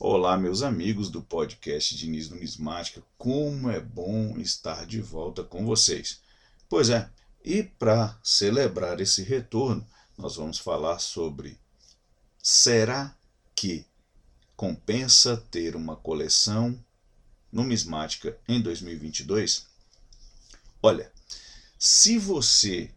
Olá, meus amigos do podcast Diniz Numismática, como é bom estar de volta com vocês. Pois é, e para celebrar esse retorno, nós vamos falar sobre será que compensa ter uma coleção numismática em 2022? Olha, se você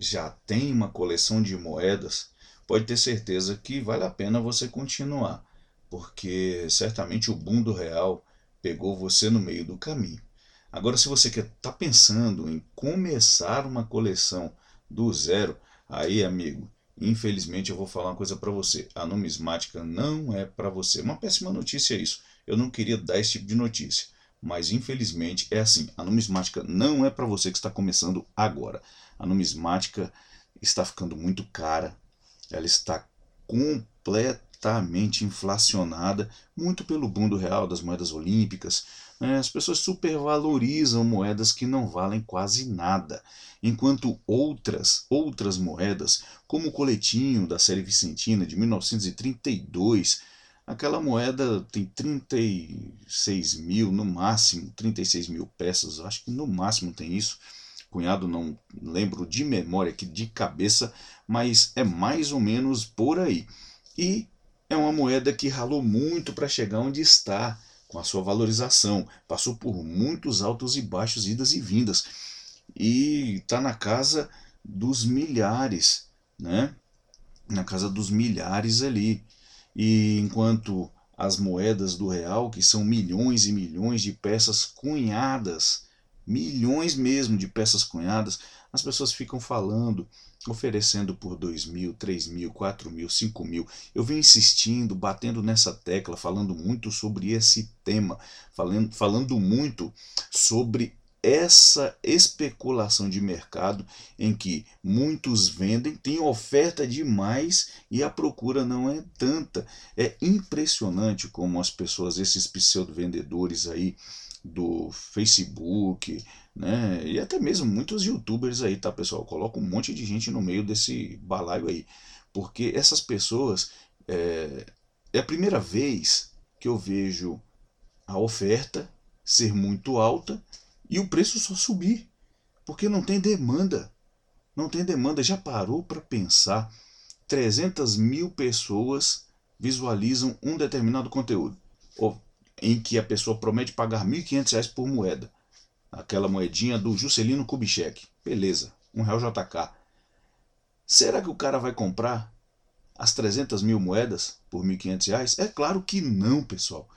já tem uma coleção de moedas, pode ter certeza que vale a pena você continuar porque certamente o boom do real pegou você no meio do caminho. Agora, se você quer está pensando em começar uma coleção do zero, aí, amigo, infelizmente eu vou falar uma coisa para você. A numismática não é para você. Uma péssima notícia é isso. Eu não queria dar esse tipo de notícia, mas infelizmente é assim. A numismática não é para você que está começando agora. A numismática está ficando muito cara. Ela está completamente altamente inflacionada, muito pelo boom do real das moedas olímpicas. Né? As pessoas supervalorizam moedas que não valem quase nada, enquanto outras, outras moedas, como o coletinho da série Vicentina de 1932, aquela moeda tem 36 mil, no máximo 36 mil peças, acho que no máximo tem isso. Cunhado, não lembro de memória aqui de cabeça, mas é mais ou menos por aí. E é uma moeda que ralou muito para chegar onde está, com a sua valorização. Passou por muitos altos e baixos, idas e vindas. E está na casa dos milhares, né? Na casa dos milhares ali. E enquanto as moedas do real, que são milhões e milhões de peças cunhadas, milhões mesmo de peças cunhadas, as pessoas ficam falando oferecendo por dois mil, três mil, quatro mil, cinco mil. Eu venho insistindo, batendo nessa tecla, falando muito sobre esse tema, falando, falando muito sobre essa especulação de mercado em que muitos vendem, tem oferta demais e a procura não é tanta. É impressionante como as pessoas, esses pseudo vendedores aí do Facebook, né? E até mesmo muitos youtubers aí, tá, pessoal? Coloca um monte de gente no meio desse balaio aí. Porque essas pessoas. É, é a primeira vez que eu vejo a oferta ser muito alta e o preço só subir. Porque não tem demanda. Não tem demanda. Já parou para pensar? 300 mil pessoas visualizam um determinado conteúdo. Em que a pessoa promete pagar R$ 1.500 por moeda aquela moedinha do Juscelino Kubitschek. Beleza, um real JK. Será que o cara vai comprar as 300 mil moedas por 1.500 reais? É claro que não, pessoal.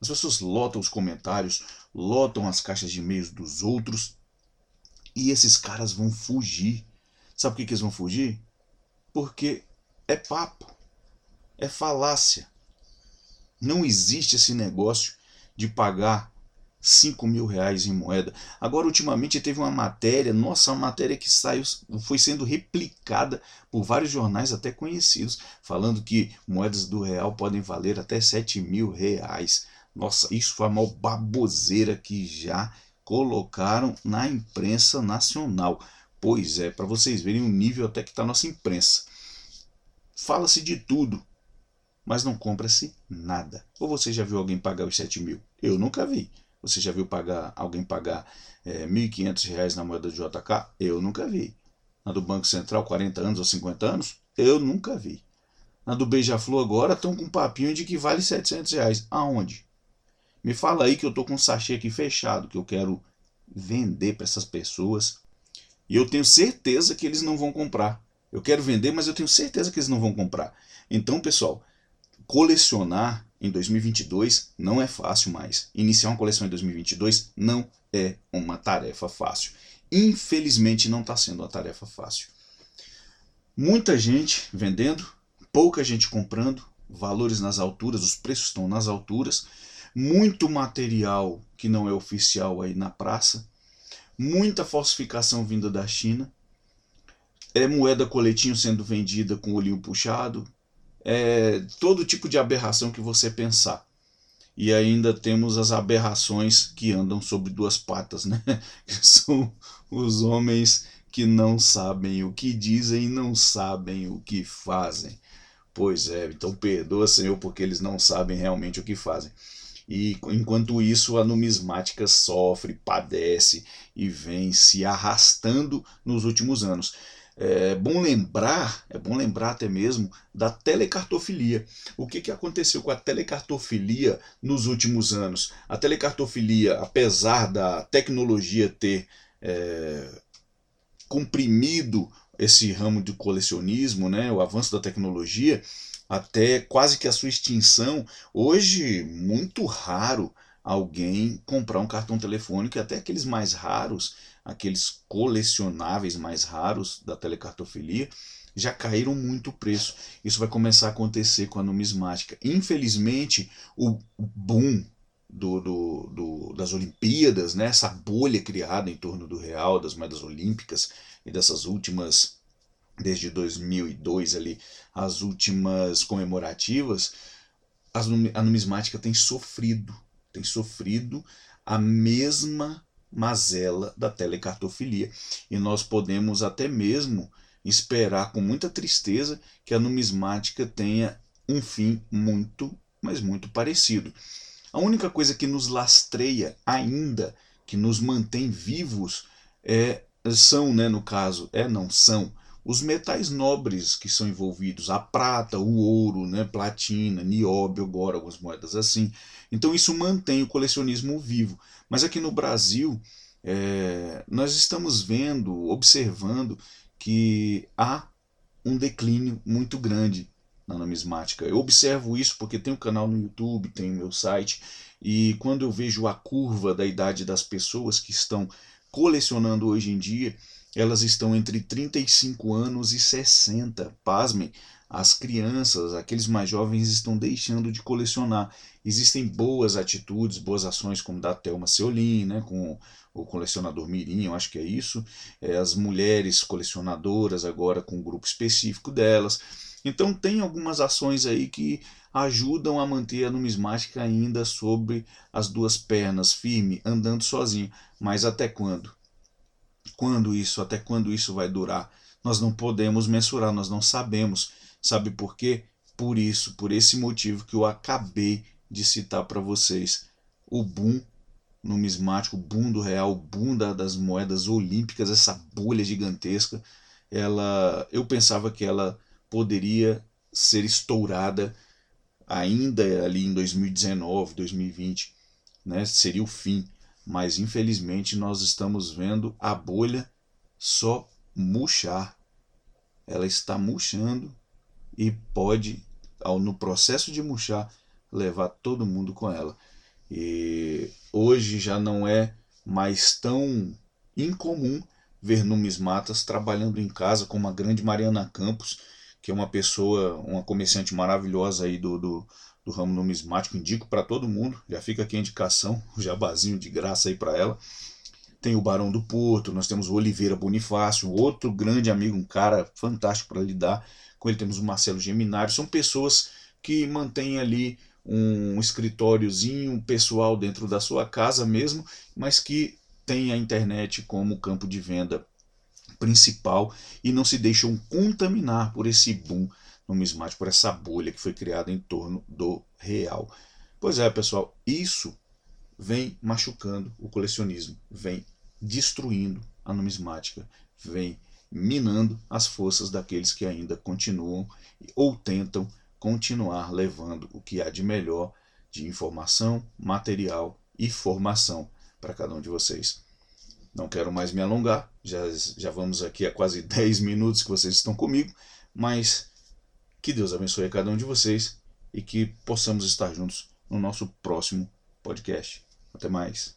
As pessoas lotam os comentários, lotam as caixas de e-mails dos outros e esses caras vão fugir. Sabe por que, que eles vão fugir? Porque é papo, é falácia. Não existe esse negócio de pagar 5 mil reais em moeda. Agora, ultimamente, teve uma matéria, nossa, uma matéria que saiu, foi sendo replicada por vários jornais até conhecidos, falando que moedas do real podem valer até 7 mil reais. Nossa, isso foi a maior baboseira que já colocaram na imprensa nacional. Pois é, para vocês verem o nível até que está nossa imprensa. Fala-se de tudo, mas não compra-se nada. Ou você já viu alguém pagar os 7 mil? Eu nunca vi. Você já viu pagar alguém pagar é, R$ 1.500 na moeda de JK? Eu nunca vi. Na do Banco Central, 40 anos ou 50 anos? Eu nunca vi. Na do Beija-Flor agora estão com um papinho de que vale 700 reais. Aonde? Me fala aí que eu tô com um sachê aqui fechado, que eu quero vender para essas pessoas. E eu tenho certeza que eles não vão comprar. Eu quero vender, mas eu tenho certeza que eles não vão comprar. Então, pessoal, colecionar em 2022 não é fácil mais. Iniciar uma coleção em 2022 não é uma tarefa fácil. Infelizmente, não está sendo uma tarefa fácil. Muita gente vendendo, pouca gente comprando, valores nas alturas, os preços estão nas alturas, muito material que não é oficial aí na praça, muita falsificação vinda da China, é moeda coletinho sendo vendida com olhinho puxado, é, todo tipo de aberração que você pensar. E ainda temos as aberrações que andam sobre duas patas, né? Que são os homens que não sabem o que dizem e não sabem o que fazem. Pois é, então perdoa, Senhor, porque eles não sabem realmente o que fazem. E enquanto isso, a numismática sofre, padece e vem se arrastando nos últimos anos. É bom lembrar, é bom lembrar até mesmo da telecartofilia. O que, que aconteceu com a telecartofilia nos últimos anos? A telecartofilia, apesar da tecnologia ter é, comprimido esse ramo de colecionismo, né, o avanço da tecnologia, até quase que a sua extinção, hoje muito raro alguém comprar um cartão telefônico, e até aqueles mais raros, aqueles colecionáveis mais raros da telecartofilia, já caíram muito o preço. Isso vai começar a acontecer com a numismática. Infelizmente, o boom do, do, do, das Olimpíadas, né? essa bolha criada em torno do real, das moedas olímpicas e dessas últimas, desde 2002 ali, as últimas comemorativas, a numismática tem sofrido tem sofrido a mesma mazela da telecartofilia. E nós podemos até mesmo esperar com muita tristeza que a numismática tenha um fim muito, mas muito parecido. A única coisa que nos lastreia ainda, que nos mantém vivos, é, são, né, no caso, é não são os metais nobres que são envolvidos, a prata, o ouro, né, platina, nióbio, agora algumas moedas assim. Então isso mantém o colecionismo vivo. Mas aqui no Brasil, é, nós estamos vendo, observando que há um declínio muito grande na numismática. Eu observo isso porque tem um canal no YouTube, tem meu site, e quando eu vejo a curva da idade das pessoas que estão colecionando hoje em dia, elas estão entre 35 anos e 60. Pasmem, as crianças, aqueles mais jovens estão deixando de colecionar. Existem boas atitudes, boas ações, como da Thelma Seolin, né, com o colecionador Mirim, eu acho que é isso. É, as mulheres colecionadoras, agora com um grupo específico delas. Então, tem algumas ações aí que ajudam a manter a numismática ainda sobre as duas pernas, firme, andando sozinho. Mas até quando? Quando isso, até quando isso vai durar? Nós não podemos mensurar, nós não sabemos. Sabe por quê? Por isso, por esse motivo que eu acabei de citar para vocês. O boom numismático, o boom do real, o boom da, das moedas olímpicas, essa bolha gigantesca, ela, eu pensava que ela poderia ser estourada ainda ali em 2019, 2020, né? Seria o fim mas infelizmente nós estamos vendo a bolha só murchar. Ela está murchando e pode, ao, no processo de murchar, levar todo mundo com ela. E hoje já não é mais tão incomum ver numismatas trabalhando em casa como a grande Mariana Campos, que é uma pessoa, uma comerciante maravilhosa aí do, do, do ramo numismático, indico para todo mundo, já fica aqui a indicação, o jabazinho de graça aí para ela. Tem o Barão do Porto, nós temos o Oliveira Bonifácio, outro grande amigo, um cara fantástico para lidar. Com ele temos o Marcelo Geminário, são pessoas que mantêm ali um escritóriozinho pessoal dentro da sua casa mesmo, mas que tem a internet como campo de venda principal e não se deixam contaminar por esse boom numismático, por essa bolha que foi criada em torno do real. Pois é, pessoal, isso vem machucando o colecionismo, vem destruindo a numismática, vem minando as forças daqueles que ainda continuam ou tentam continuar levando o que há de melhor de informação, material e formação para cada um de vocês. Não quero mais me alongar, já, já vamos aqui a quase 10 minutos que vocês estão comigo, mas que Deus abençoe a cada um de vocês e que possamos estar juntos no nosso próximo podcast. Até mais.